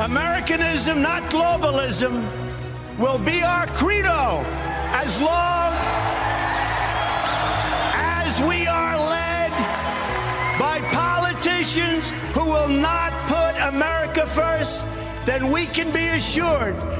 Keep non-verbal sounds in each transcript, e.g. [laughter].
Americanism, not globalism, will be our credo as long as we are led by politicians who will not put America first, then we can be assured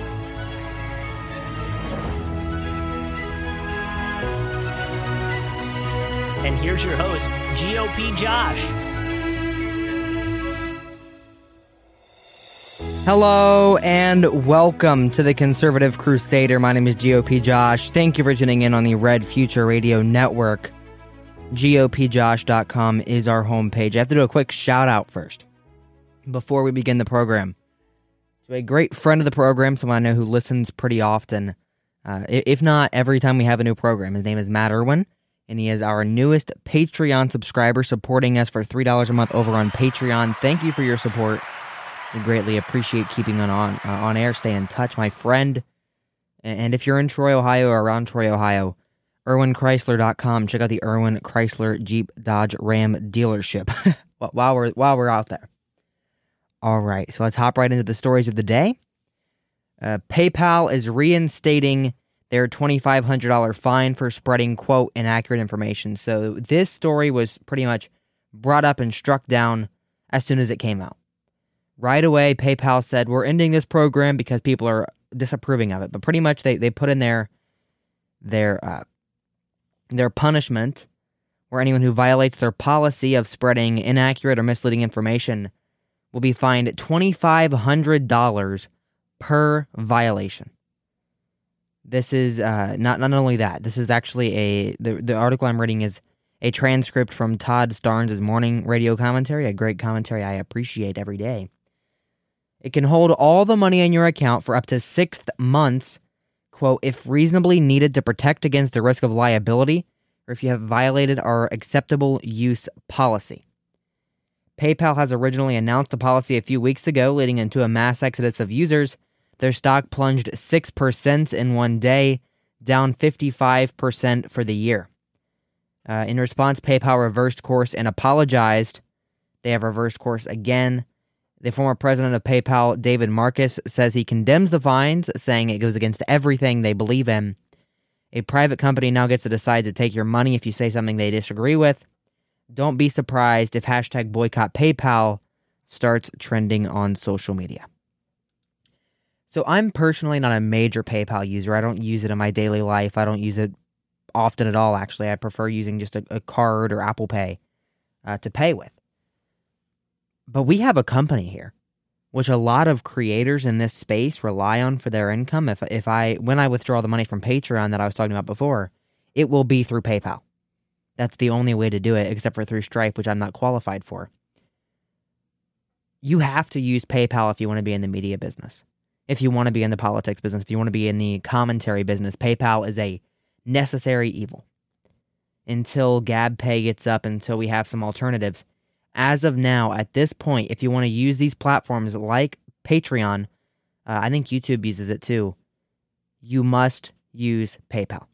And here's your host, GOP Josh. Hello and welcome to the Conservative Crusader. My name is GOP Josh. Thank you for tuning in on the Red Future Radio Network. GOPJosh.com is our homepage. I have to do a quick shout out first before we begin the program. To a great friend of the program, someone I know who listens pretty often, uh, if not every time we have a new program. His name is Matt Irwin, and he is our newest Patreon subscriber, supporting us for $3 a month over on Patreon. Thank you for your support. We greatly appreciate keeping on on, uh, on air. Stay in touch, my friend. And if you're in Troy, Ohio, or around Troy, Ohio, IrwinChrysler.com. Check out the Irwin Chrysler Jeep Dodge Ram dealership [laughs] while we're while we're out there. All right, so let's hop right into the stories of the day. Uh, PayPal is reinstating their $2,500 fine for spreading quote inaccurate information. So this story was pretty much brought up and struck down as soon as it came out. Right away, PayPal said, We're ending this program because people are disapproving of it. But pretty much they, they put in their their uh, their punishment where anyone who violates their policy of spreading inaccurate or misleading information will be fined $2,500 per violation. This is uh, not not only that. This is actually a the the article I'm reading is a transcript from Todd Starnes' morning radio commentary, a great commentary I appreciate every day. It can hold all the money in your account for up to six months, quote, if reasonably needed to protect against the risk of liability or if you have violated our acceptable use policy. PayPal has originally announced the policy a few weeks ago, leading into a mass exodus of users. Their stock plunged 6% in one day, down 55% for the year. Uh, in response, PayPal reversed course and apologized. They have reversed course again. The former president of PayPal, David Marcus, says he condemns the fines, saying it goes against everything they believe in. A private company now gets to decide to take your money if you say something they disagree with. Don't be surprised if hashtag boycott PayPal starts trending on social media. So I'm personally not a major PayPal user. I don't use it in my daily life. I don't use it often at all, actually. I prefer using just a, a card or Apple Pay uh, to pay with. But we have a company here, which a lot of creators in this space rely on for their income. If if I when I withdraw the money from Patreon that I was talking about before, it will be through PayPal. That's the only way to do it, except for through Stripe, which I'm not qualified for. You have to use PayPal if you want to be in the media business. If you want to be in the politics business, if you want to be in the commentary business, PayPal is a necessary evil. Until GabPay gets up, until we have some alternatives, as of now, at this point, if you want to use these platforms like Patreon, uh, I think YouTube uses it too, you must use PayPal.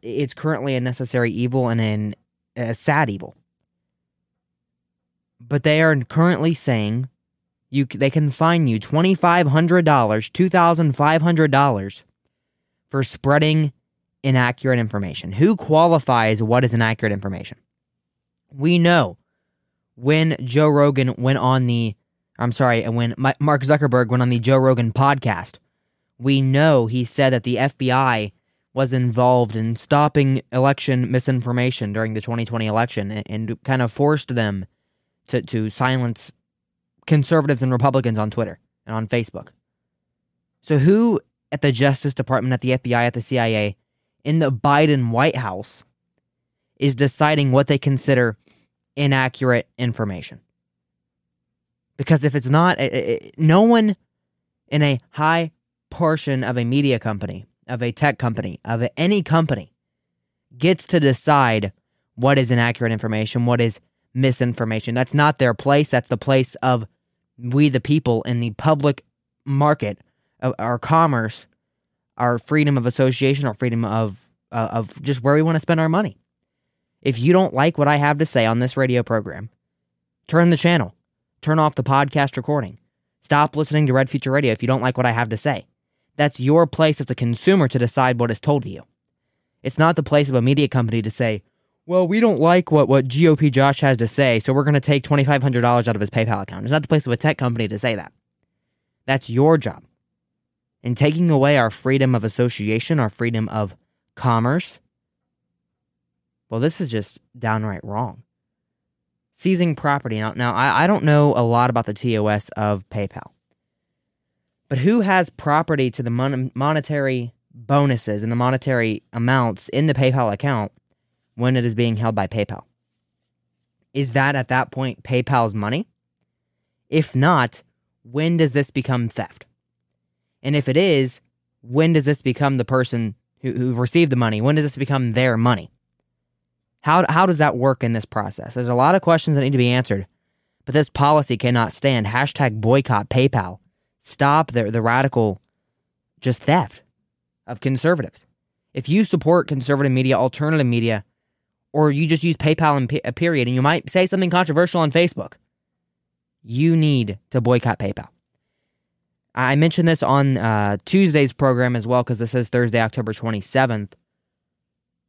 It's currently a necessary evil and an, a sad evil. But they are currently saying you they can fine you $2,500, $2,500 for spreading inaccurate information. Who qualifies what is inaccurate information? We know when Joe Rogan went on the I'm sorry, when Mark Zuckerberg went on the Joe Rogan podcast, we know he said that the FBI was involved in stopping election misinformation during the 2020 election and, and kind of forced them to, to silence conservatives and Republicans on Twitter and on Facebook. So, who at the Justice Department, at the FBI, at the CIA, in the Biden White House is deciding what they consider inaccurate information? Because if it's not, it, it, no one in a high portion of a media company, of a tech company, of any company gets to decide what is inaccurate information, what is misinformation. That's not their place. That's the place of we, the people, in the public market, our commerce, our freedom of association, our freedom of uh, of just where we want to spend our money. If you don't like what I have to say on this radio program, turn the channel, turn off the podcast recording, stop listening to Red Future Radio if you don't like what I have to say. That's your place as a consumer to decide what is told to you. It's not the place of a media company to say, well, we don't like what, what GOP Josh has to say, so we're going to take $2,500 out of his PayPal account. It's not the place of a tech company to say that. That's your job. And taking away our freedom of association, our freedom of commerce, well, this is just downright wrong. Seizing property. Now, now I, I don't know a lot about the TOS of PayPal, but who has property to the mon- monetary bonuses and the monetary amounts in the PayPal account when it is being held by PayPal. Is that at that point PayPal's money? If not, when does this become theft? And if it is, when does this become the person who, who received the money? When does this become their money? How, how does that work in this process? There's a lot of questions that need to be answered, but this policy cannot stand. Hashtag boycott PayPal. Stop the, the radical just theft of conservatives. If you support conservative media, alternative media, or you just use PayPal and a period, and you might say something controversial on Facebook, you need to boycott PayPal. I mentioned this on uh, Tuesday's program as well because this is Thursday, October 27th.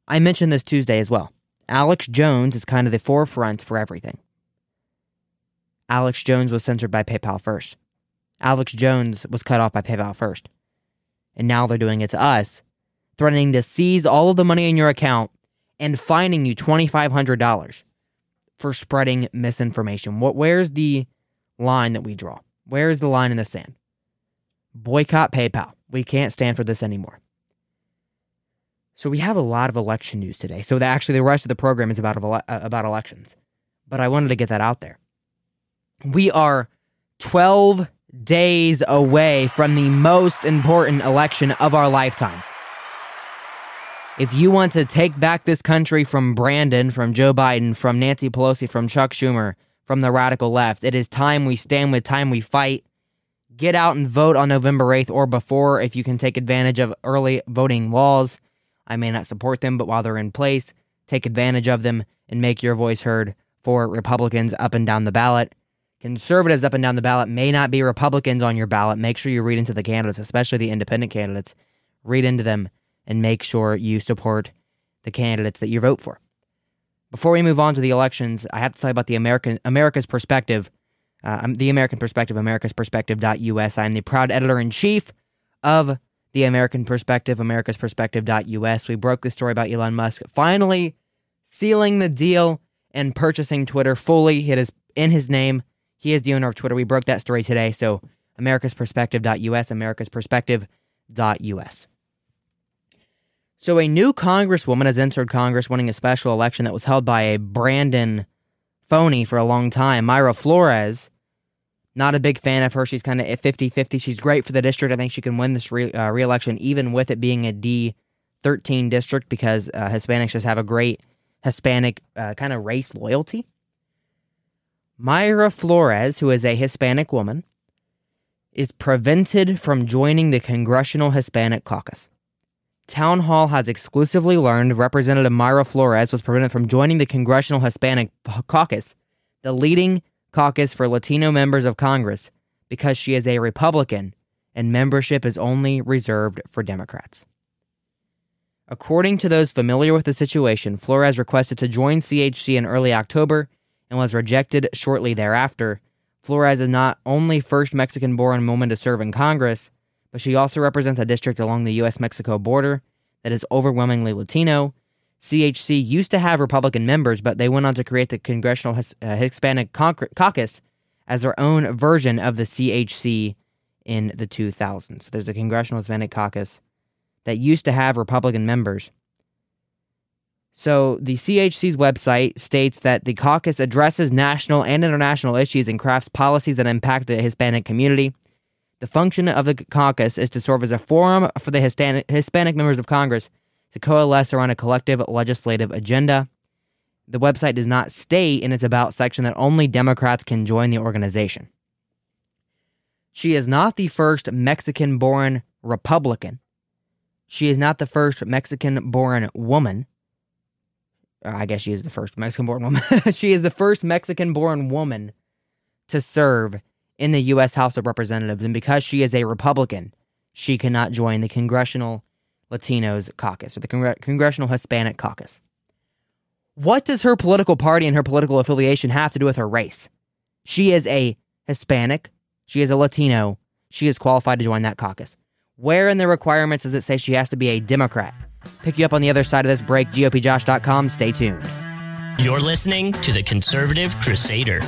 I mentioned this Tuesday as well. Alex Jones is kind of the forefront for everything. Alex Jones was censored by PayPal first. Alex Jones was cut off by PayPal first. And now they're doing it to us, threatening to seize all of the money in your account and fining you $2,500 for spreading misinformation. What, where's the line that we draw? Where's the line in the sand? Boycott PayPal. We can't stand for this anymore. So we have a lot of election news today. So actually, the rest of the program is about uh, about elections. But I wanted to get that out there. We are 12 days away from the most important election of our lifetime. If you want to take back this country from Brandon, from Joe Biden, from Nancy Pelosi, from Chuck Schumer, from the radical left, it is time we stand with time we fight. Get out and vote on November 8th or before if you can take advantage of early voting laws. I may not support them, but while they're in place, take advantage of them and make your voice heard for Republicans up and down the ballot. Conservatives up and down the ballot may not be Republicans on your ballot. Make sure you read into the candidates, especially the independent candidates. Read into them and make sure you support the candidates that you vote for. Before we move on to the elections, I have to tell you about the American America's perspective. Uh, the American perspective, America's perspective.us. I'm the proud editor in chief of the American perspective, America's perspective.us. We broke the story about Elon Musk finally sealing the deal and purchasing Twitter fully. It is in his name. He is the owner of Twitter. We broke that story today. So, America's perspective.us, America's perspective.us. So, a new congresswoman has entered Congress winning a special election that was held by a Brandon phony for a long time, Mayra Flores. Not a big fan of her. She's kind of 50 50. She's great for the district. I think she can win this re, uh, election, even with it being a D13 district, because uh, Hispanics just have a great Hispanic uh, kind of race loyalty. Mayra Flores, who is a Hispanic woman, is prevented from joining the Congressional Hispanic Caucus. Town Hall has exclusively learned Representative Mayra Flores was prevented from joining the Congressional Hispanic Caucus, the leading caucus for Latino members of Congress, because she is a Republican and membership is only reserved for Democrats. According to those familiar with the situation, Flores requested to join CHC in early October and was rejected shortly thereafter. Flores is not only first Mexican born woman to serve in Congress, but she also represents a district along the U.S. Mexico border that is overwhelmingly Latino. CHC used to have Republican members, but they went on to create the Congressional uh, Hispanic Caucus as their own version of the CHC in the 2000s. So there's a Congressional Hispanic Caucus that used to have Republican members. So the CHC's website states that the caucus addresses national and international issues and crafts policies that impact the Hispanic community. The function of the caucus is to serve as a forum for the Hispanic members of Congress to coalesce around a collective legislative agenda. The website does not state in its About section that only Democrats can join the organization. She is not the first Mexican born Republican. She is not the first Mexican born woman. Uh, I guess she is the first Mexican born woman. [laughs] she is the first Mexican born woman to serve in the U.S. House of Representatives. And because she is a Republican, she cannot join the Congressional Latinos Caucus or the Congre- Congressional Hispanic Caucus. What does her political party and her political affiliation have to do with her race? She is a Hispanic. She is a Latino. She is qualified to join that caucus. Where in the requirements does it say she has to be a Democrat? Pick you up on the other side of this break. GOPJosh.com. Stay tuned. You're listening to The Conservative Crusader.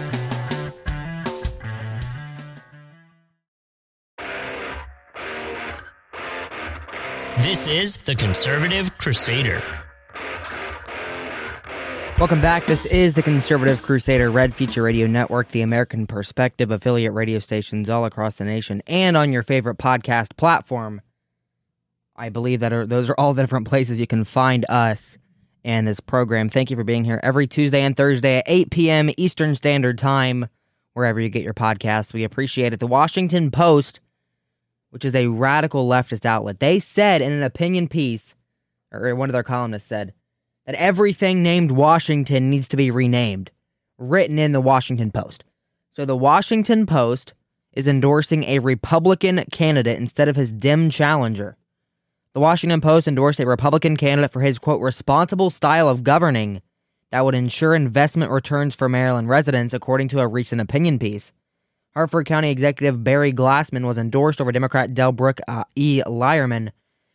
This is The Conservative Crusader. Welcome back. This is the Conservative Crusader Red Future Radio Network, the American Perspective affiliate radio stations all across the nation and on your favorite podcast platform. I believe that are, those are all the different places you can find us and this program. Thank you for being here every Tuesday and Thursday at 8 p.m. Eastern Standard Time, wherever you get your podcasts. We appreciate it. The Washington Post, which is a radical leftist outlet, they said in an opinion piece, or one of their columnists said, that everything named Washington needs to be renamed, written in the Washington Post. So the Washington Post is endorsing a Republican candidate instead of his dim challenger. The Washington Post endorsed a Republican candidate for his quote responsible style of governing that would ensure investment returns for Maryland residents, according to a recent opinion piece. Harford County Executive Barry Glassman was endorsed over Democrat Delbrook uh, E. Lierman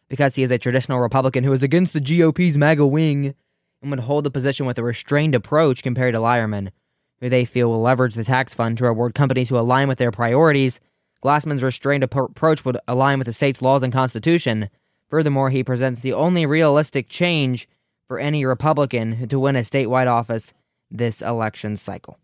because he is a traditional Republican who is against the GOP's MAGA wing and would hold the position with a restrained approach compared to Lierman, who they feel will leverage the tax fund to reward companies who align with their priorities. Glassman's restrained approach would align with the state's laws and constitution. Furthermore, he presents the only realistic change for any Republican to win a statewide office this election cycle.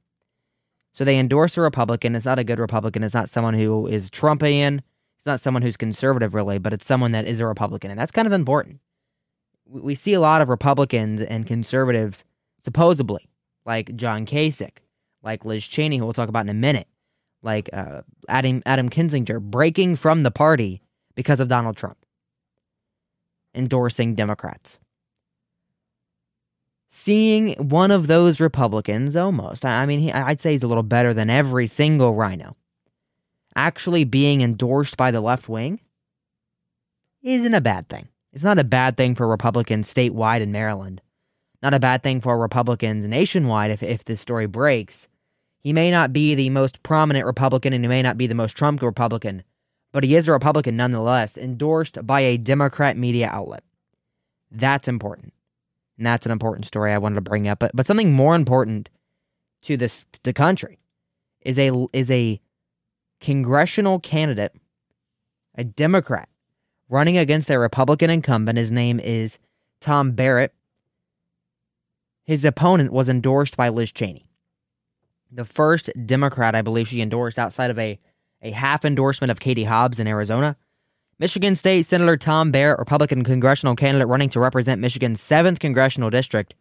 So they endorse a Republican. It's not a good Republican. It's not someone who is Trumpian. It's not someone who's conservative, really, but it's someone that is a Republican. And that's kind of important we see a lot of Republicans and conservatives, supposedly, like John Kasich, like Liz Cheney, who we'll talk about in a minute, like uh, Adam, Adam Kinzinger, breaking from the party because of Donald Trump, endorsing Democrats. Seeing one of those Republicans, almost, I mean, he, I'd say he's a little better than every single rhino. actually being endorsed by the left wing isn't a bad thing. It's not a bad thing for Republicans statewide in Maryland. Not a bad thing for Republicans nationwide if, if this story breaks. He may not be the most prominent Republican and he may not be the most Trump Republican, but he is a Republican nonetheless, endorsed by a Democrat media outlet. That's important. And that's an important story I wanted to bring up. But, but something more important to this to the country is a is a congressional candidate, a Democrat running against a Republican incumbent. His name is Tom Barrett. His opponent was endorsed by Liz Cheney. The first Democrat, I believe, she endorsed outside of a, a half endorsement of Katie Hobbs in Arizona. Michigan State Senator Tom Barrett, Republican congressional candidate running to represent Michigan's 7th congressional district,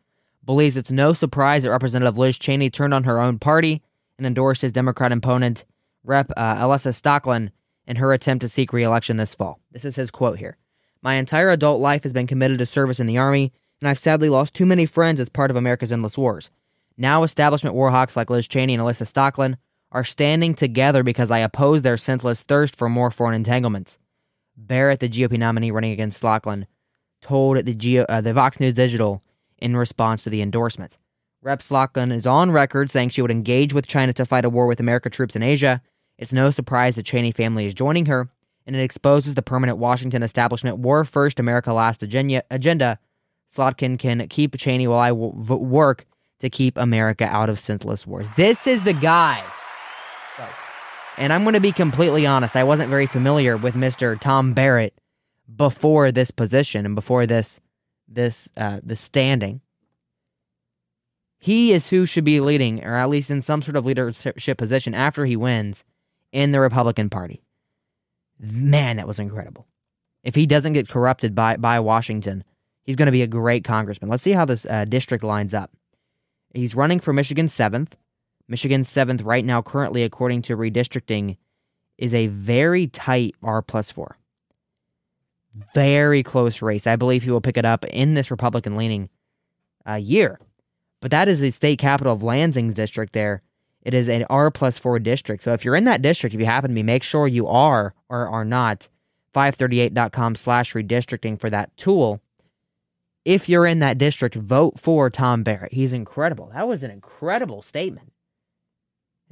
believes it's no surprise that Representative Liz Cheney turned on her own party and endorsed his Democrat opponent, Rep. Uh, Elissa Slotkin, in her attempt to seek reelection this fall. This is his quote here My entire adult life has been committed to service in the Army, and I've sadly lost too many friends as part of America's endless wars. Now, establishment warhawks like Liz Cheney and Elissa Slotkin are standing together because I oppose their senseless thirst for more foreign entanglements. Barrett, the GOP nominee running against Slotkin, told the, uh, the Fox News Digital in response to the endorsement. Rep Slotkin is on record saying she would engage with China to fight a war with America troops in Asia. It's no surprise the Cheney family is joining her, and it exposes the permanent Washington establishment war first, America last agenda. Slotkin can keep Cheney while I work to keep America out of senseless wars. This is the guy. And I'm going to be completely honest, I wasn't very familiar with Mr. Tom Barrett before this position and before this this uh, the standing. He is who should be leading, or at least in some sort of leadership position after he wins in the Republican Party. Man, that was incredible. If he doesn't get corrupted by by Washington, he's going to be a great congressman. Let's see how this uh, district lines up. He's running for Michigan 7th. Michigan 7th right now, currently, according to redistricting, is a very tight R plus 4 very close race. I believe he will pick it up in this Republican leaning uh, year. But that is the state capital of Lansing's district there. It is an R plus four district. So if you're in that district, if you happen to be, make sure you are or are not 538.com slash redistricting for that tool. If you're in that district, vote for Tom Barrett. He's incredible. That was an incredible statement.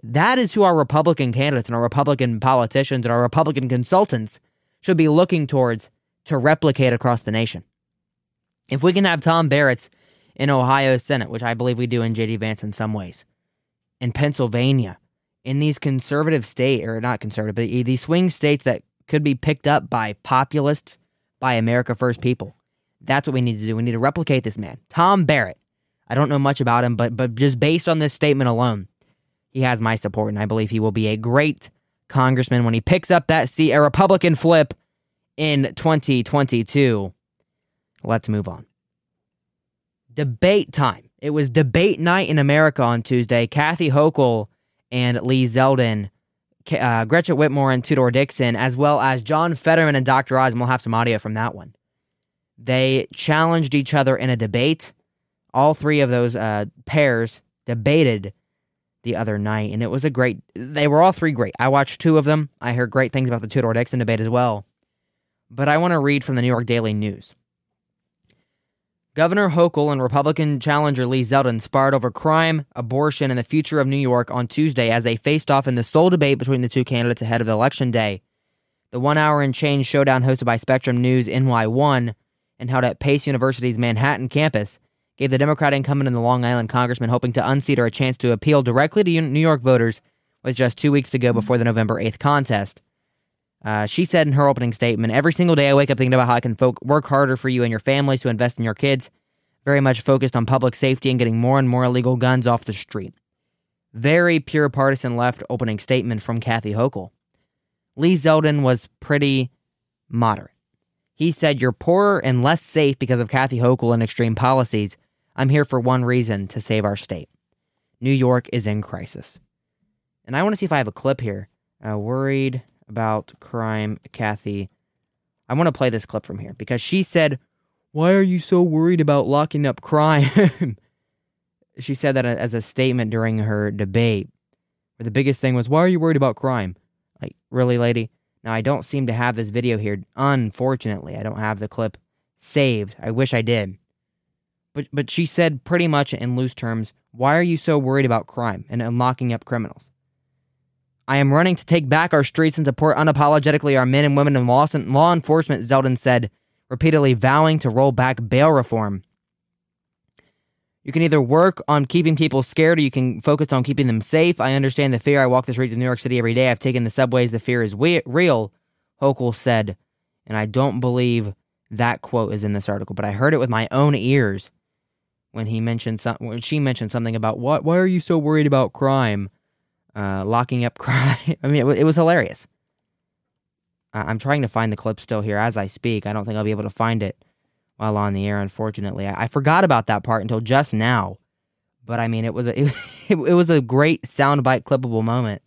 That is who our Republican candidates and our Republican politicians and our Republican consultants should be looking towards to replicate across the nation. If we can have Tom Barrett's in Ohio Senate, which I believe we do in JD Vance in some ways, in Pennsylvania, in these conservative state or not conservative, but these swing states that could be picked up by populists, by America First people. That's what we need to do. We need to replicate this man, Tom Barrett. I don't know much about him, but but just based on this statement alone, he has my support, and I believe he will be a great congressman when he picks up that seat, a Republican flip in 2022. Let's move on. Debate time. It was debate night in America on Tuesday. Kathy Hochul and Lee Zeldin, uh, Gretchen Whitmer and Tudor Dixon, as well as John Fetterman and Dr. Oz. And we'll have some audio from that one. They challenged each other in a debate. All three of those uh, pairs debated the other night, and it was a great. They were all three great. I watched two of them. I heard great things about the Tudor Dixon debate as well but I want to read from the New York Daily News. Governor Hochul and Republican challenger Lee Zeldin sparred over crime, abortion, and the future of New York on Tuesday as they faced off in the sole debate between the two candidates ahead of election day. The one hour and change showdown hosted by Spectrum News NY1 and held at Pace University's Manhattan campus gave the Democrat incumbent in the Long Island congressman hoping to unseat her a chance to appeal directly to New York voters with just two weeks to go before the November 8th contest. Uh, she said in her opening statement, Every single day I wake up thinking about how I can fo- work harder for you and your families to invest in your kids. Very much focused on public safety and getting more and more illegal guns off the street. Very pure partisan left opening statement from Kathy Hochul. Lee Zeldin was pretty moderate. He said, You're poorer and less safe because of Kathy Hochul and extreme policies. I'm here for one reason to save our state. New York is in crisis. And I want to see if I have a clip here. Uh, worried about crime, Kathy. I want to play this clip from here because she said, Why are you so worried about locking up crime? [laughs] she said that as a statement during her debate, where the biggest thing was, Why are you worried about crime? Like, really, lady? Now, I don't seem to have this video here. Unfortunately, I don't have the clip saved. I wish I did. But, but she said pretty much in loose terms, Why are you so worried about crime and, and locking up criminals? I am running to take back our streets and support unapologetically our men and women in law, law enforcement, Zeldin said, repeatedly vowing to roll back bail reform. You can either work on keeping people scared or you can focus on keeping them safe. I understand the fear. I walk the streets of New York City every day. I've taken the subways. The fear is we- real, Hochul said. And I don't believe that quote is in this article, but I heard it with my own ears when he mentioned some, when she mentioned something about what why are you so worried about crime? uh, locking up [laughs] crime. I mean, it, it was hilarious. I'm trying to find the clip still here as I speak. I don't think I'll be able to find it while on the air, unfortunately. I, I forgot about that part until just now. But I mean, it was a it, [laughs] it, it was a great soundbite clippable moment,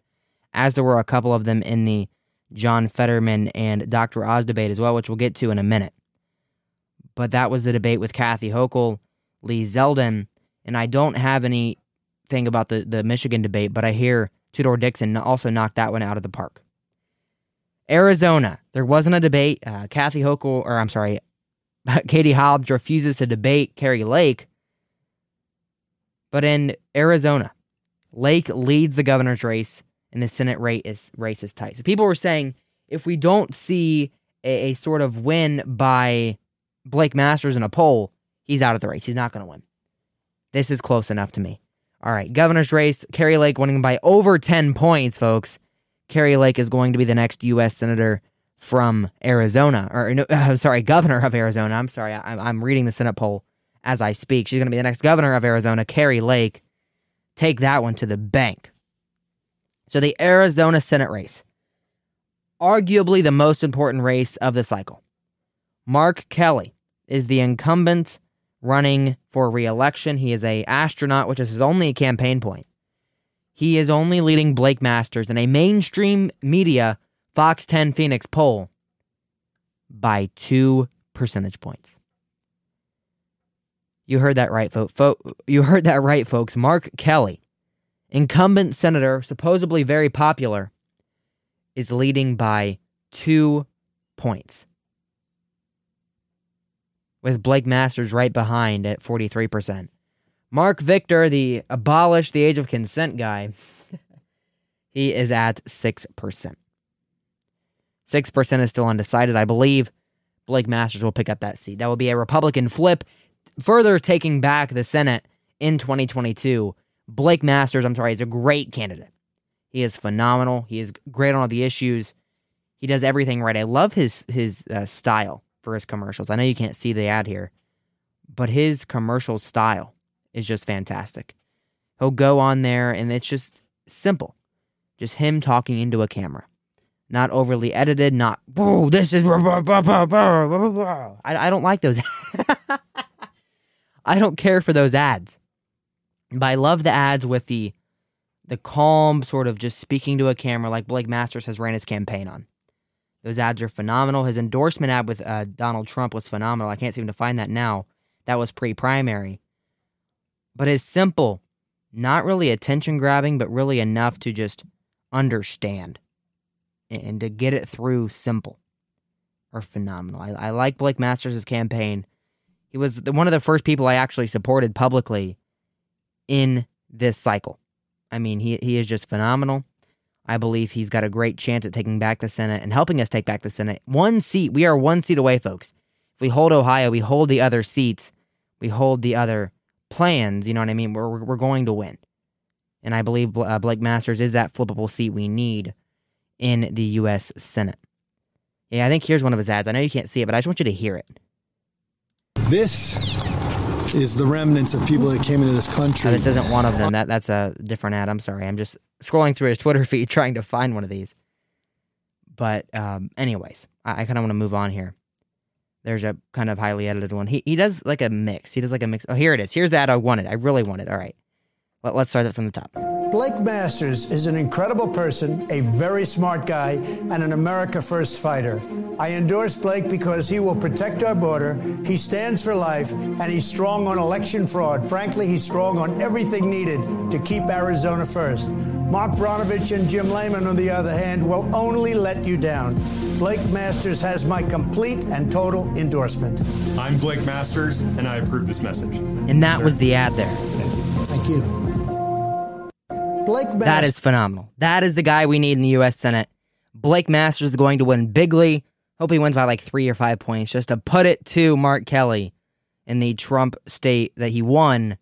as there were a couple of them in the John Fetterman and Dr. Oz debate as well, which we'll get to in a minute. But that was the debate with Kathy Hochul, Lee Zeldin, and I don't have anything about the, the Michigan debate, but I hear Tudor Dixon also knocked that one out of the park. Arizona, there wasn't a debate. Uh, Kathy Hochul, or I'm sorry, [laughs] Katie Hobbs refuses to debate Kari Lake. But in Arizona, Lake leads the governor's race, and the Senate race is, race is tight. So people were saying if we don't see a, a sort of win by Blake Masters in a poll, he's out of the race. He's not going to win. This is close enough to me. All right, governor's race, Kari Lake winning by over 10 points, folks. Kari Lake is going to be the next U.S. Senator from Arizona, or no, [laughs] I'm sorry, governor of Arizona. I'm sorry, I, I'm reading the Senate poll as I speak. She's going to be the next governor of Arizona, Kari Lake. Take that one to the bank. So, the Arizona Senate race, arguably the most important race of the cycle. Mark Kelly is the incumbent running for reelection. He is a astronaut, which is his only campaign point. He is only leading Blake Masters in a mainstream media Fox 10 Phoenix poll by two percentage points. You heard that right, folks. Fo- you heard that right, folks. Mark Kelly, incumbent senator, supposedly very popular, is leading by two points. With Blake Masters right behind at 43%. Marc Victor, the abolish the age of consent guy, [laughs] he is at 6%. 6% is still undecided. I believe Blake Masters will pick up that seat. That will be a Republican flip, further taking back the Senate in 2022. Blake Masters, I'm sorry, is a great candidate. He is phenomenal. He is great on all the issues. He does everything right. I love his his uh, style for his commercials. I know you can't see the ad here, but his commercial style is just fantastic. He'll go on there and it's just simple. Just him talking into a camera not overly edited, not "Boo, this is." I, I don't like those. [laughs] I don't care for those ads, but I love the ads with the the calm sort of just speaking to a camera, like Blake Masters has ran his campaign on. Those ads are phenomenal. His endorsement ad with uh, Donald Trump was phenomenal. I can't seem to find that now. That was pre-primary, but it's simple, not really attention grabbing, but really enough to just understand and to get it through simple are phenomenal. I, I like Blake Masters' campaign. He was the, one of the first people I actually supported publicly in this cycle. I mean, he, he is just phenomenal. I believe he's got a great chance at taking back the Senate and helping us take back the Senate. One seat. We are one seat away, folks. If we hold Ohio, we hold the other seats, we hold the other plans. You know what I mean? We're, we're going to win. And I believe uh, Blake Masters is that flippable seat we need in the U.S. Senate. Yeah, I think here's one of his ads. I know you can't see it, but I just want you to hear it. This is the remnants of people that came into this country. this isn't one of them. That that's a different ad. I'm sorry. I'm just scrolling through his Twitter [laughs] feed trying to find one of these. But um, anyways, I, I kind of want to move on here. There's a kind of highly edited one. He he does like a mix. He does like a mix. Oh, here it is. Here's the ad I wanted. I really wanted. All right. Let, let's start it from the top. Blake Masters is an incredible person, a very smart guy, and an America First fighter. I endorse Blake because he will protect our border, he stands for life, and he's strong on election fraud. Frankly, he's strong on everything needed to keep Arizona first. Mark Brnovich and Jim Lamon, on the other hand, will only let you down. Blake Masters has my complete and total endorsement. I'm Blake Masters, and I approve this message. And that was the ad there. Thank you. Blake Masters. That is phenomenal. That is the guy we need in the U.S. Senate. Blake Masters is going to win bigly. Hope he wins by like three or five points just to put it to Mark Kelly in the Trump state that he won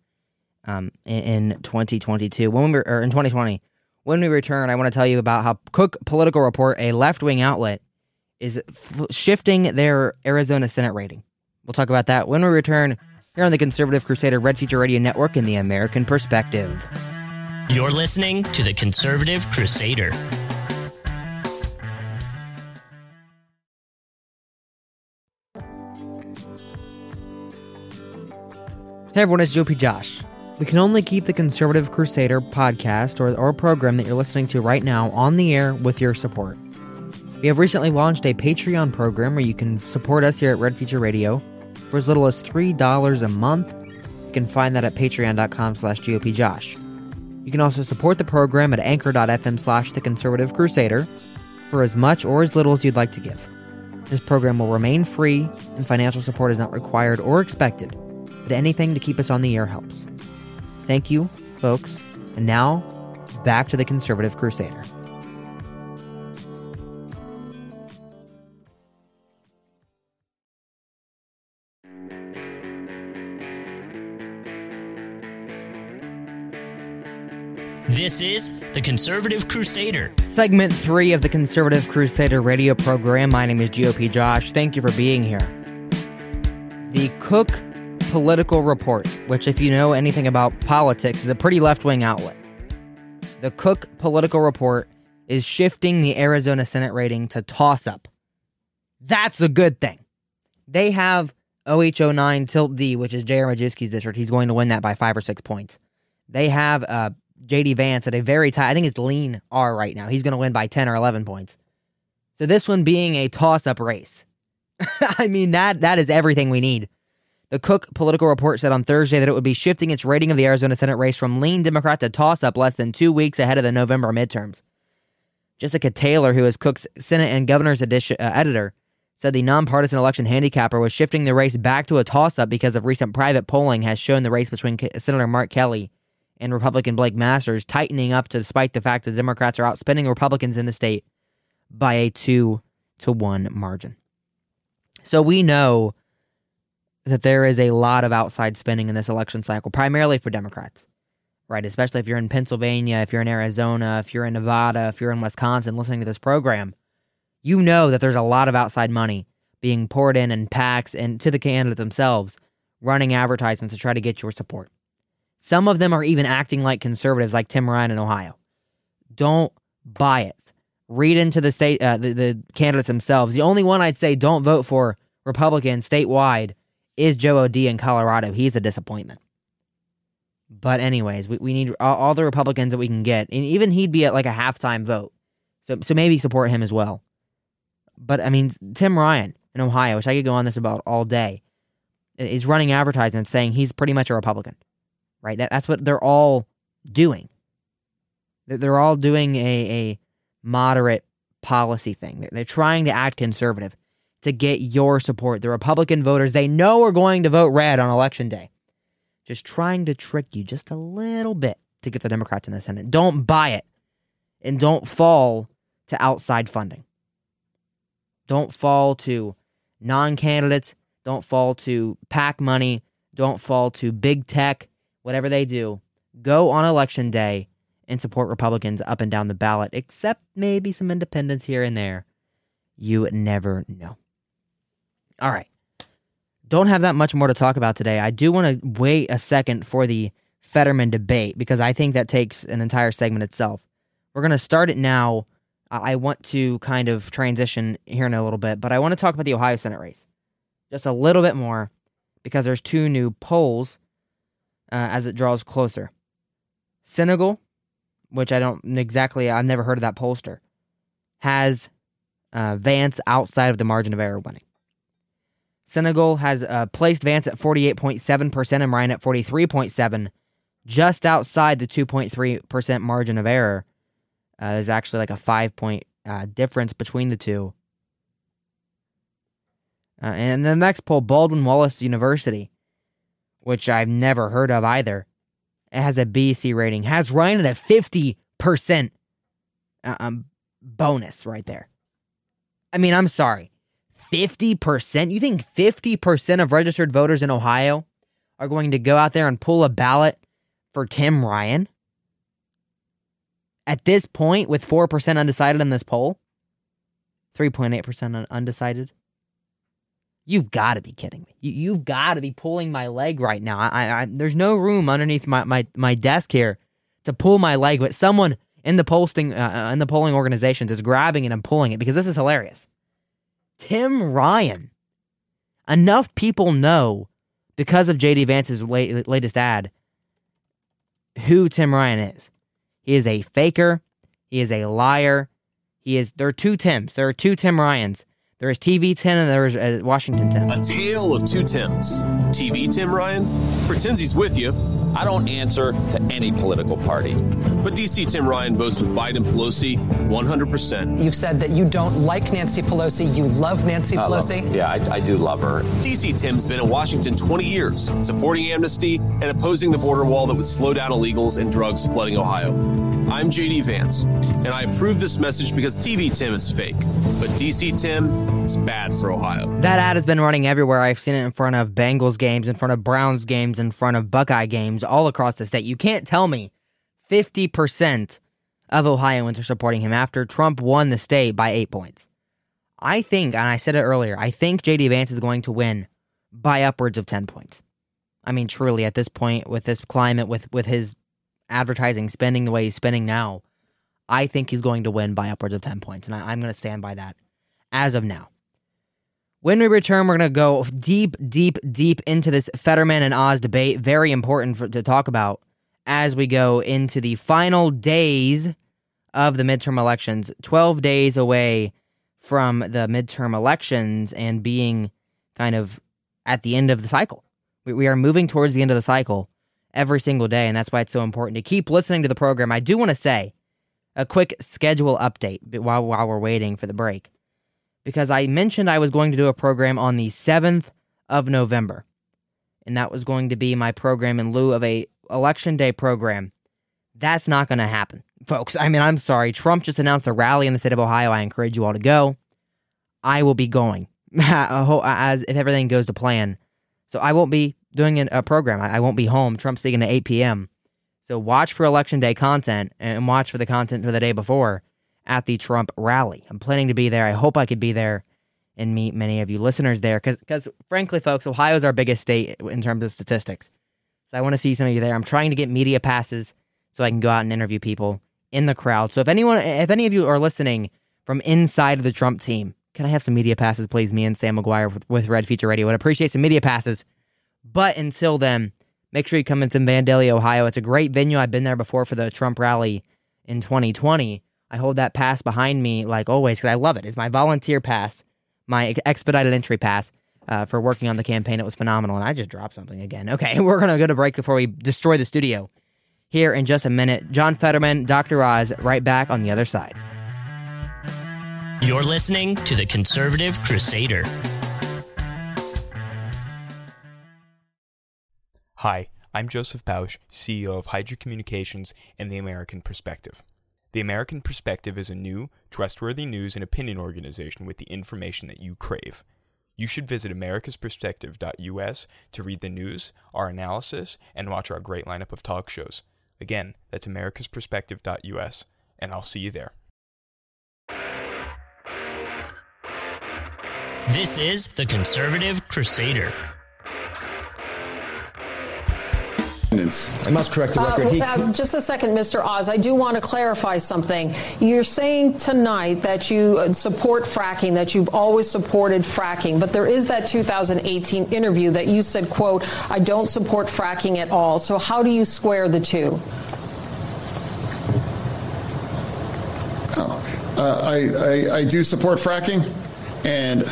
um, in, in 2022. When we or in 2020. When we return, I want to tell you about how Cook Political Report, a left wing outlet, is f- shifting their Arizona Senate rating. We'll talk about that when we return here on the Conservative Crusader Red Future Radio Network in the American Perspective. You're listening to the Conservative Crusader. Hey everyone, it's GOP Josh. We can only keep the Conservative Crusader podcast or, or program that you're listening to right now on the air with your support. We have recently launched a Patreon program where you can support us here at Red Future Radio for as little as $3 a month. You can find that at patreon.com slash GOPJosh. You can also support the program at anchor.fm slash the conservative crusader for as much or as little as you'd like to give. This program will remain free and financial support is not required or expected, but anything to keep us on the air helps. Thank you, folks. And now, back to the Conservative Crusader. This is the Conservative Crusader. Segment three of the Conservative Crusader radio program. My name is GOP Josh. Thank you for being here. The Cook Political Report, which, if you know anything about politics, is a pretty left wing outlet. The Cook Political Report is shifting the Arizona Senate rating to toss up. That's a good thing. They have OH09 Tilt D, which is J.R. Majewski's district. He's going to win that by five or six points. They have uh, JD Vance at a very tight, I think it's lean R right now. He's going to win by 10 or 11 points. So this one being a toss up race. [laughs] I mean, that that is everything we need. The Cook political report said on Thursday that it would be shifting its rating of the Arizona Senate race from lean Democrat to toss up less than two weeks ahead of the November midterms. Jessica Taylor, who is Cook's Senate and Governor's edition, uh, editor, said the nonpartisan election handicapper was shifting the race back to a toss up because of recent private polling has shown the race between Senator Mark Kelly and Republican Blake Masters tightening up despite the fact that Democrats are outspending Republicans in the state by a two to one margin. So we know that there is a lot of outside spending in this election cycle, primarily for Democrats, right? Especially if you're in Pennsylvania, if you're in Arizona, if you're in Nevada, if you're in Wisconsin listening to this program, you know that there's a lot of outside money being poured in and PACs and to the candidate themselves running advertisements to try to get your support. Some of them are even acting like conservatives, like Tim Ryan in Ohio. Don't buy it. Read into the state, uh, the, the candidates themselves. The only one I'd say don't vote for Republican statewide is Joe O'Dea in Colorado. He's a disappointment. But anyways, we, we need all, all the Republicans that we can get, and even he'd be at like a halftime vote. So so maybe support him as well. But I mean, Tim Ryan in Ohio, which I could go on this about all day, is running advertisements saying he's pretty much a Republican, right? That, that's what they're all doing. They're, all doing a, a moderate policy thing. They're, they're trying to act conservative to get your support. The Republican voters, they know are going to vote red on election day. Just trying to trick you just a little bit to get the Democrats in the Senate. Don't buy it and don't fall to outside funding. Don't fall to non candidates. Don't fall to PAC money. Don't fall to big tech, whatever they do. Go on election day and support Republicans up and down the ballot, except maybe some independents here and there. You never know. All right. Don't have that much more to talk about today. I do want to wait a second for the Fetterman debate because I think that takes an entire segment itself. We're going to start it now. I want to kind of transition here in a little bit, but I want to talk about the Ohio Senate race just a little bit more because there's two new polls uh, as it draws closer. Cygnal, which I don't exactly, I've never heard of that pollster, has uh, Vance outside of the margin of error winning. Cygnal has uh, placed Vance at 48.7% and Ryan at 43.7, just outside the 2.3% margin of error. Uh, there's actually like a five point uh, difference between the two. Uh, and the next poll, Baldwin Wallace University, which I've never heard of either, it has a BC rating, has Ryan at a 50% uh, um, bonus right there. I mean, I'm sorry. 50%? You think 50% of registered voters in Ohio are going to go out there and pull a ballot for Tim Ryan? At this point, with 4% undecided in this poll, 3.8% undecided. You've got to be kidding me. You, have got to be pulling my leg right now. I, I, there's no room underneath my, my, my desk here to pull my leg, but someone in the posting uh, uh in the polling organizations is grabbing it and pulling it because this is hilarious. Tim Ryan. Enough people know because of JD Vance's late, latest ad who Tim Ryan is. He is a faker. He is a liar. He is. There are two Tims. There are two Tim Ryans. There is TV Tim and there is uh, Washington Tim. A tale of two Tims. TV Tim Ryan pretends he's with you I don't answer to any political party. But DC Tim Ryan votes with Biden Pelosi 100%. You've said that you don't like Nancy Pelosi, you love Nancy I Pelosi. her. yeah, I, I do love her. DC Tim's been in Washington 20 years, supporting amnesty and opposing the border wall that would slow down illegals and drugs flooding Ohio. I'm JD Vance, and I approve this message because TV Tim is fake, but DC Tim is bad for Ohio. That ad has been running everywhere. I've seen it in front of Bengals games, in front of Browns games, in front of Buckeye games, all across the state. You can't tell me 50% of Ohioans are supporting him after Trump won the state by eight points. I think, and I said it earlier, I think JD Vance is going to win by upwards of 10 points. I mean, truly, at this point, with this climate, with, with his advertising spending the way he's spending now, I think he's going to win by upwards of 10 points. And I, I'm going to stand by that as of now. When we return, we're going to go deep, deep, deep into this Fetterman and Oz debate. Very important for, to talk about as we go into the final days of the midterm elections. 12 days away from the midterm elections and being kind of at the end of the cycle. We, we are moving towards the end of the cycle every single day, and that's why it's so important to keep listening to the program. I do want to say a quick schedule update while, while we're waiting for the break because I mentioned I was going to do a program on the 7th of November. And that was going to be my program in lieu of a election day program. That's not going to happen, folks. I mean, I'm sorry. Trump just announced a rally in the state of Ohio. I encourage you all to go. I will be going [laughs] as if everything goes to plan. So I won't be doing a program. I won't be home. Trump's speaking at 8 p.m. So watch for election day content and watch for the content for the day before at the Trump rally. I'm planning to be there. I hope I could be there and meet many of you listeners there because because frankly folks, ohio is our biggest state in terms of statistics. So I want to see some of you there. I'm trying to get media passes so I can go out and interview people in the crowd. So if anyone if any of you are listening from inside of the Trump team, can I have some media passes please? Me and Sam McGuire with, with Red Future Radio would appreciate some media passes. But until then, make sure you come into Vandalia, Ohio. It's a great venue. I've been there before for the Trump rally in 2020. I hold that pass behind me like always because I love it. It's my volunteer pass, my expedited entry pass uh, for working on the campaign. It was phenomenal, and I just dropped something again. Okay, [laughs] we're gonna go to break before we destroy the studio. Here in just a minute, John Fetterman, Dr. Oz, right back on the other side. You're listening to the Conservative Crusader. Hi, I'm Joseph Pausch, CEO of Hydra Communications and the American Perspective. The American Perspective is a new, trustworthy news and opinion organization with the information that you crave. You should visit americasperspective.us to read the news, our analysis, and watch our great lineup of talk shows. Again, that's americasperspective.us, and I'll see you there. This is the Conservative Crusader. I must correct the record. Uh, He- uh, just a second, Mr. Oz. I do want to clarify something. You're saying tonight that you uh, support fracking, that you've always supported fracking, but there is that 2018 interview that you said, quote, I don't support fracking at all. So how do you square the two? Uh, I, I, I do support fracking, and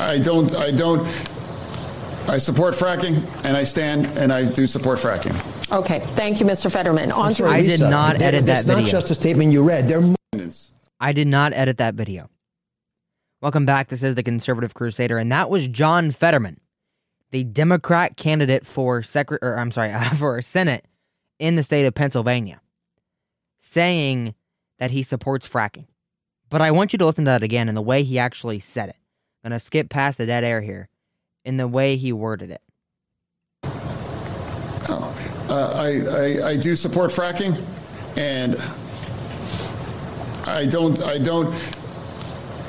I don't I don't I support fracking, and I stand and I do support fracking. Okay. Thank you, Mr. Fetterman. On to I did not edit that It's not just a statement you read. There are I did not edit that video. Welcome back. This is the Conservative Crusader, and that was John Fetterman, the Democrat candidate for secret, or I'm sorry, [laughs] for Senate in the state of Pennsylvania, saying that he supports fracking. But I want you to listen to that again in the way he actually said it. I'm gonna skip past the dead air here, in the way he worded it. Uh, I, I I do support fracking, and I don't I don't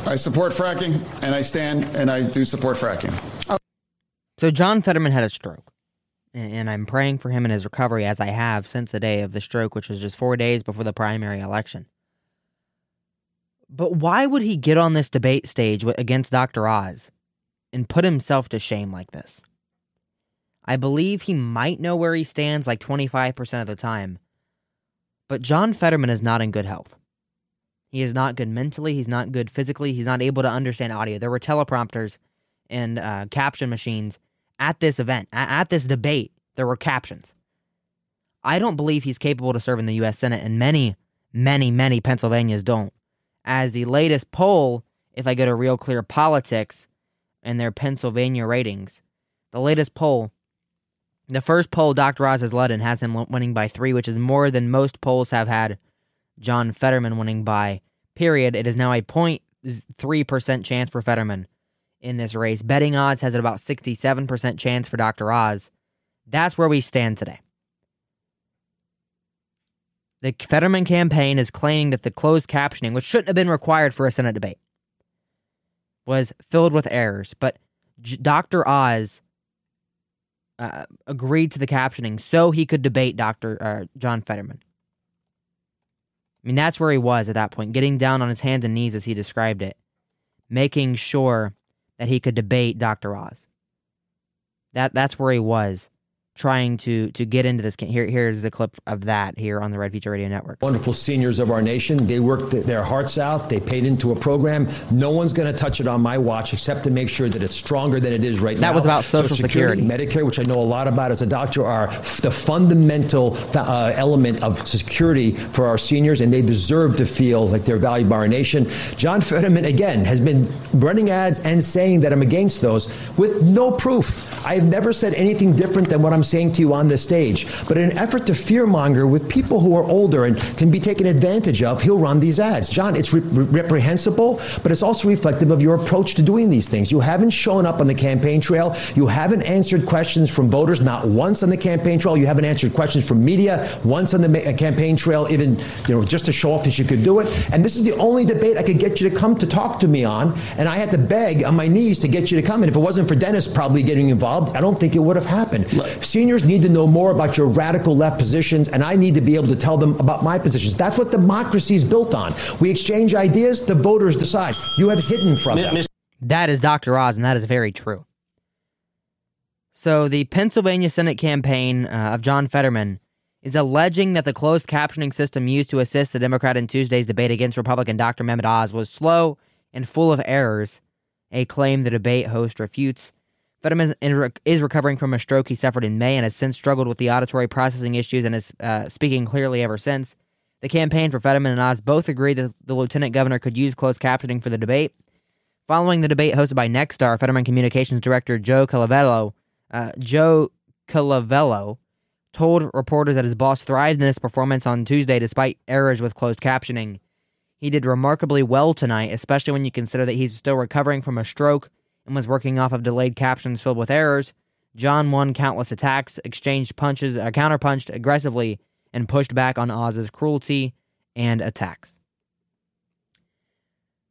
I support fracking, and I stand and I do support fracking. So John Fetterman had a stroke, and and I'm praying for him in his recovery as I have since the day of the stroke, which was just four days before the primary election. But why would he get on this debate stage against Dr. Oz and put himself to shame like this? I believe he might know where he stands like 25% of the time, but John Fetterman is not in good health. He is not good mentally. He's not good physically. He's not able to understand audio. There were teleprompters and uh, caption machines at this event, a- at this debate There were captions. I don't believe he's capable to serve in the U.S. Senate, and many, many, many Pennsylvanians don't. As the latest poll, if I go to Real Clear Politics and their Pennsylvania ratings, the latest poll, the first poll Dr. Oz has led in has him winning by three, which is more than most polls have had John Fetterman winning by. Period. It is now a 0.3% chance for Fetterman in this race. Betting odds has it about 67% chance for Dr. Oz. That's where we stand today. The Fetterman campaign is claiming that the closed captioning, which shouldn't have been required for a Senate debate, was filled with errors. But J- Dr. Oz uh, agreed to the captioning so he could debate Dr. Uh, John Fetterman. I mean, that's where he was at that point, getting down on his hands and knees as he described it, making sure that he could debate Dr. Oz. That that's where he was trying to to get into this. Here, here's the clip of that here on the Red Future Radio Network. Wonderful seniors of our nation. They worked their hearts out. They paid into a program. No one's going to touch it on my watch except to make sure that it's stronger than it is right that now. That was about Social, Social Security. Security, Medicare, which I know a lot about as a doctor, are the fundamental uh, element of security for our seniors, and they deserve to feel like they're valued by our nation. John Fetterman, again, has been running ads and saying that I'm against those with no proof. I have never said anything different than what I'm saying to you on this stage. But in an effort to fearmonger with people who are older and can be taken advantage of, he'll run these ads. John, it's re- reprehensible, but it's also reflective of your approach to doing these things. You haven't shown up on the campaign trail. You haven't answered questions from voters, not once on the campaign trail. You haven't answered questions from media once on the ma- campaign trail, even you know just to show off that you could do it. And this is the only debate I could get you to come to talk to me on. And I had to beg on my knees to get you to come. And if it wasn't for Dennis probably getting involved, I don't think it would have happened. Seniors need to know more about your radical left positions, and I need to be able to tell them about my positions. That's what democracy is built on. We exchange ideas, the voters decide. You have hidden from them. That is Dr. Oz, and that is very true. So, the Pennsylvania Senate campaign uh, of John Fetterman is alleging that the closed captioning system used to assist the Democrat in Tuesday's debate against Republican Dr. Mehmet Oz was slow and full of errors, a claim the debate host refutes. Fetterman is recovering from a stroke he suffered in May and has since struggled with the auditory processing issues and is uh, speaking clearly ever since. The campaign for Fetterman and Oz both agreed that the lieutenant governor could use closed captioning for the debate. Following the debate hosted by Nexstar, Fetterman Communications Director Joe Calvello, uh, Joe Calvello told reporters that his boss thrived in his performance on Tuesday despite errors with closed captioning. He did remarkably well tonight, especially when you consider that he's still recovering from a stroke and was working off of delayed captions filled with errors. John won countless attacks, exchanged punches, uh, counterpunched aggressively, and pushed back on Oz's cruelty and attacks.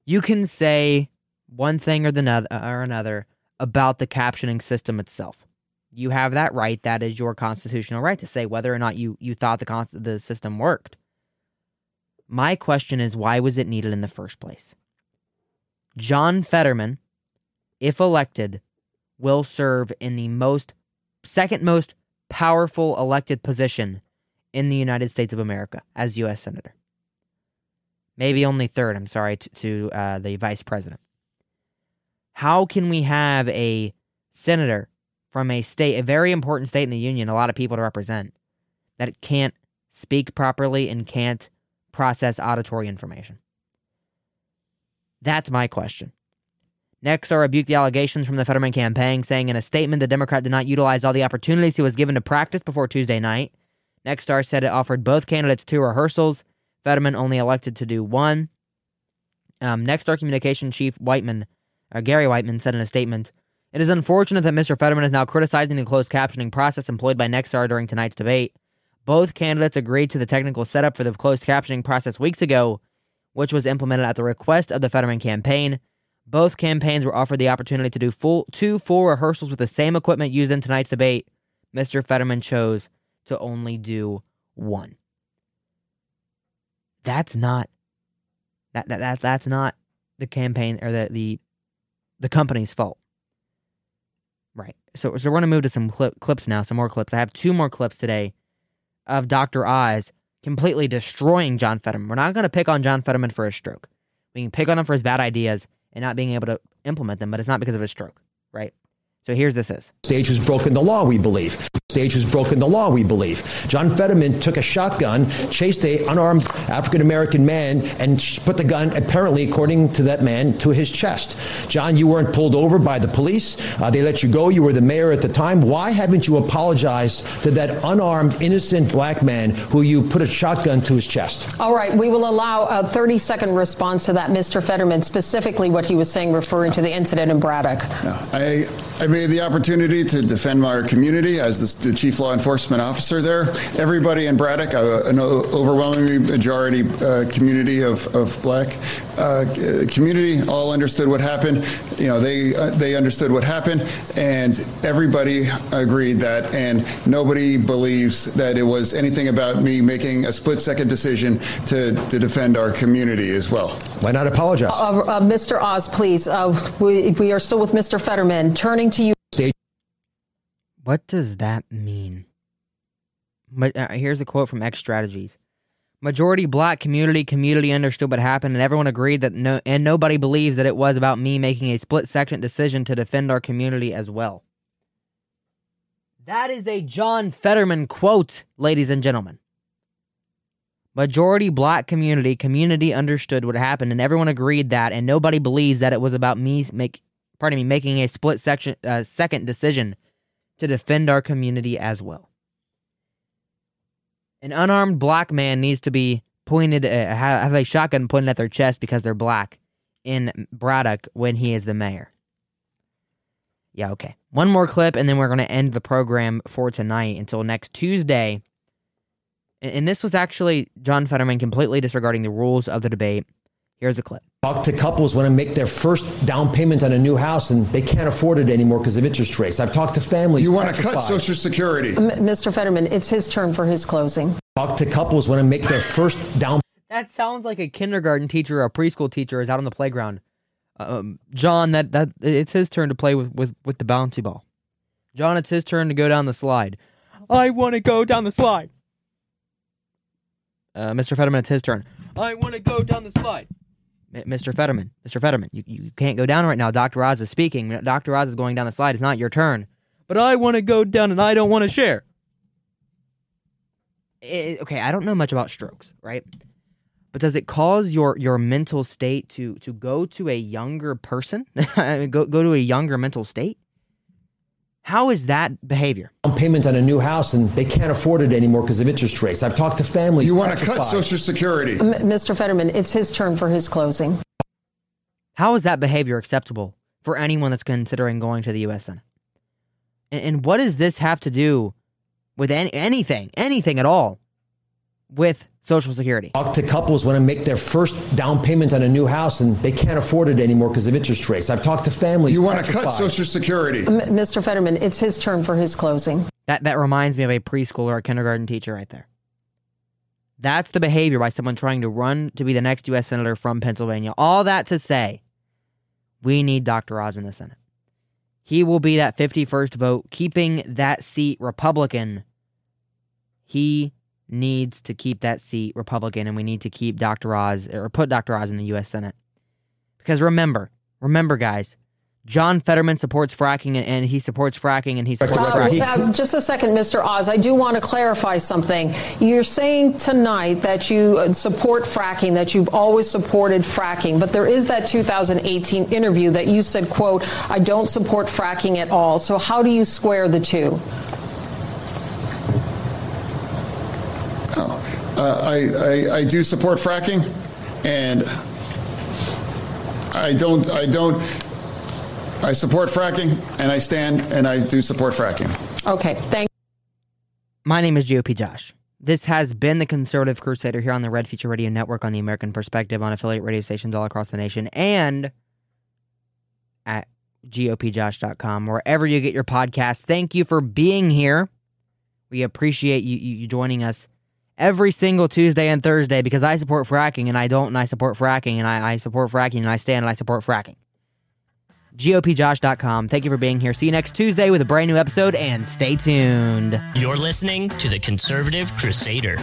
You can say one thing or, the or another about the captioning system itself. You have that right. That is your constitutional right to say whether or not you, you thought the, the system worked. My question is why was it needed in the first place? John Fetterman, if elected, will serve in the most second most powerful elected position in the United States of America as U.S. Senator. Maybe only third, I'm sorry, to, to uh, the vice president. How can we have a senator from a state, a very important state in the union, a lot of people to represent, that can't speak properly and can't process auditory information? That's my question. Nexstar rebuked the allegations from the Fetterman campaign, saying in a statement the Democrat did not utilize all the opportunities he was given to practice before Tuesday night. Nexstar said it offered both candidates two rehearsals. Fetterman only elected to do one. Um, Nexstar communication chief Weitman, or Gary Weitman, said in a statement, "It is unfortunate that Mr. Fetterman is now criticizing the closed captioning process employed by Nexstar during tonight's debate. Both candidates agreed to the technical setup for the closed captioning process weeks ago, which was implemented at the request of the Fetterman campaign." Both campaigns were offered the opportunity to do full two full rehearsals with the same equipment used in tonight's debate. Mr. Fetterman chose to only do one. That's not that, that, that that's not the campaign or the the the company's fault. Right. So so we're gonna move to some clip, clips now, some more clips. I have two more clips today of Dr. Oz completely destroying John Fetterman. We're not gonna pick on John Fetterman for his stroke. We can pick on him for his bad ideas and not being able to implement them, but it's not because of his stroke, right? So here's this is. Stage has broken the law, we believe. Stage who's broken the law, we believe. John Fetterman took a shotgun, chased a unarmed African American man, and put the gun, apparently, according to that man, to his chest. John, you weren't pulled over by the police. Uh, they let you go. You were the mayor at the time. Why haven't you apologized to that unarmed, innocent black man who you put a shotgun to his chest? All right, we will allow a 30 second response to that, Mr. Fetterman, specifically what he was saying referring to the incident in Braddock. I, I made the opportunity to defend my community as the, the chief law enforcement officer there. Everybody in Braddock, uh, an overwhelming majority uh, community of, of black uh, community, all understood what happened. You know, they uh, they understood what happened, and everybody agreed that, and nobody believes that it was anything about me making a split second decision to, to defend our community as well. Why not apologize? Uh, uh, Mr. Oz, please. we, we are still with Mr. Fetterman. Turning to you. What does that mean? But uh, here's a quote from X Strategies. Majority black community community understood what happened and everyone agreed that no and nobody believes that it was about me making a split second decision to defend our community as well. That is a John Fetterman quote, ladies and gentlemen. Majority black community community understood what happened and everyone agreed that and nobody believes that it was about me make pardon me making a split section uh, second decision to defend our community as well. An unarmed black man needs to be pointed, uh, have a shotgun pointed at their chest because they're black in Braddock when he is the mayor. Yeah, okay. One more clip, and then we're going to end the program for tonight until next Tuesday. And this was actually John Fetterman completely disregarding the rules of the debate. Here's the clip. Talk to couples when to make their first down payment on a new house and they can't afford it anymore because of interest rates. I've talked to families. You want to cut Social Security. M- Mr. Fetterman, it's his turn for his closing. Talk to couples when to make their first down. That sounds like a kindergarten teacher or a preschool teacher is out on the playground. Um, John, that that it's his turn to play with, with, with the bouncy ball. John, it's his turn to go down the slide. I want to go down the slide. Uh, Mr. Fetterman, it's his turn. I want to go down the slide. Eh, Mr. Fetterman, Mr. Fetterman, you, you can't go down right now. Dr. Oz is speaking. Dr. Oz is going down the slide. It's not your turn. But I want to go down and I don't want to share. It, okay, I don't know much about strokes, right? But does it cause your your mental state to to go to a younger person? [laughs] go go to a younger mental state? How is that behavior? Payment on a new house and they can't afford it anymore because of interest rates. I've talked to families. You want to cut Social Security. M- Mr. Fetterman, it's his turn for his closing. How is that behavior acceptable for anyone that's considering going to the U.S. Senate? And, and what does this have to do with any, anything, anything at all with Social Security. Talk to couples when to make their first down payment on a new house and they can't afford it anymore because of interest rates. I've talked to families. You want to cut Social Security. M- Mr. Fetterman, it's his turn for his closing. That that reminds me of a preschool or a kindergarten teacher right there. That's the behavior by someone trying to run to be the next U.S. Senator from Pennsylvania. All that to say, we need Dr. Oz in the Senate. He will be that 51st vote, keeping that seat Republican. He needs to keep that seat Republican, and we need to keep Dr. Oz or put Dr. Oz in the U.S. Senate. Because remember, remember, guys, John Fetterman supports fracking, and, he supports fracking, and he supports uh, fracking. Uh, just a second, Mr. Oz. I do want to clarify something. You're saying tonight that you uh, support fracking, that you've always supported fracking, but there is that 2018 interview that you said, "quote I don't support fracking at all." So how do you square the two? Uh, I, I, I do support fracking, and I don't I don't I support fracking, and I stand and I do support fracking. Okay, thank. My name is GOP Josh. This has been the Conservative Crusader here on the Red Future Radio Network on the American Perspective on affiliate radio stations all across the nation and at gopjosh.com, wherever you get your podcasts. Thank you for being here. We appreciate you, you joining us every single Tuesday and Thursday because I support fracking and I don't and I support fracking and I, I support fracking and I stand and I support fracking. GOPJosh.com. Thank you for being here. See you next Tuesday with a brand new episode and stay tuned. You're listening to the Conservative Crusader.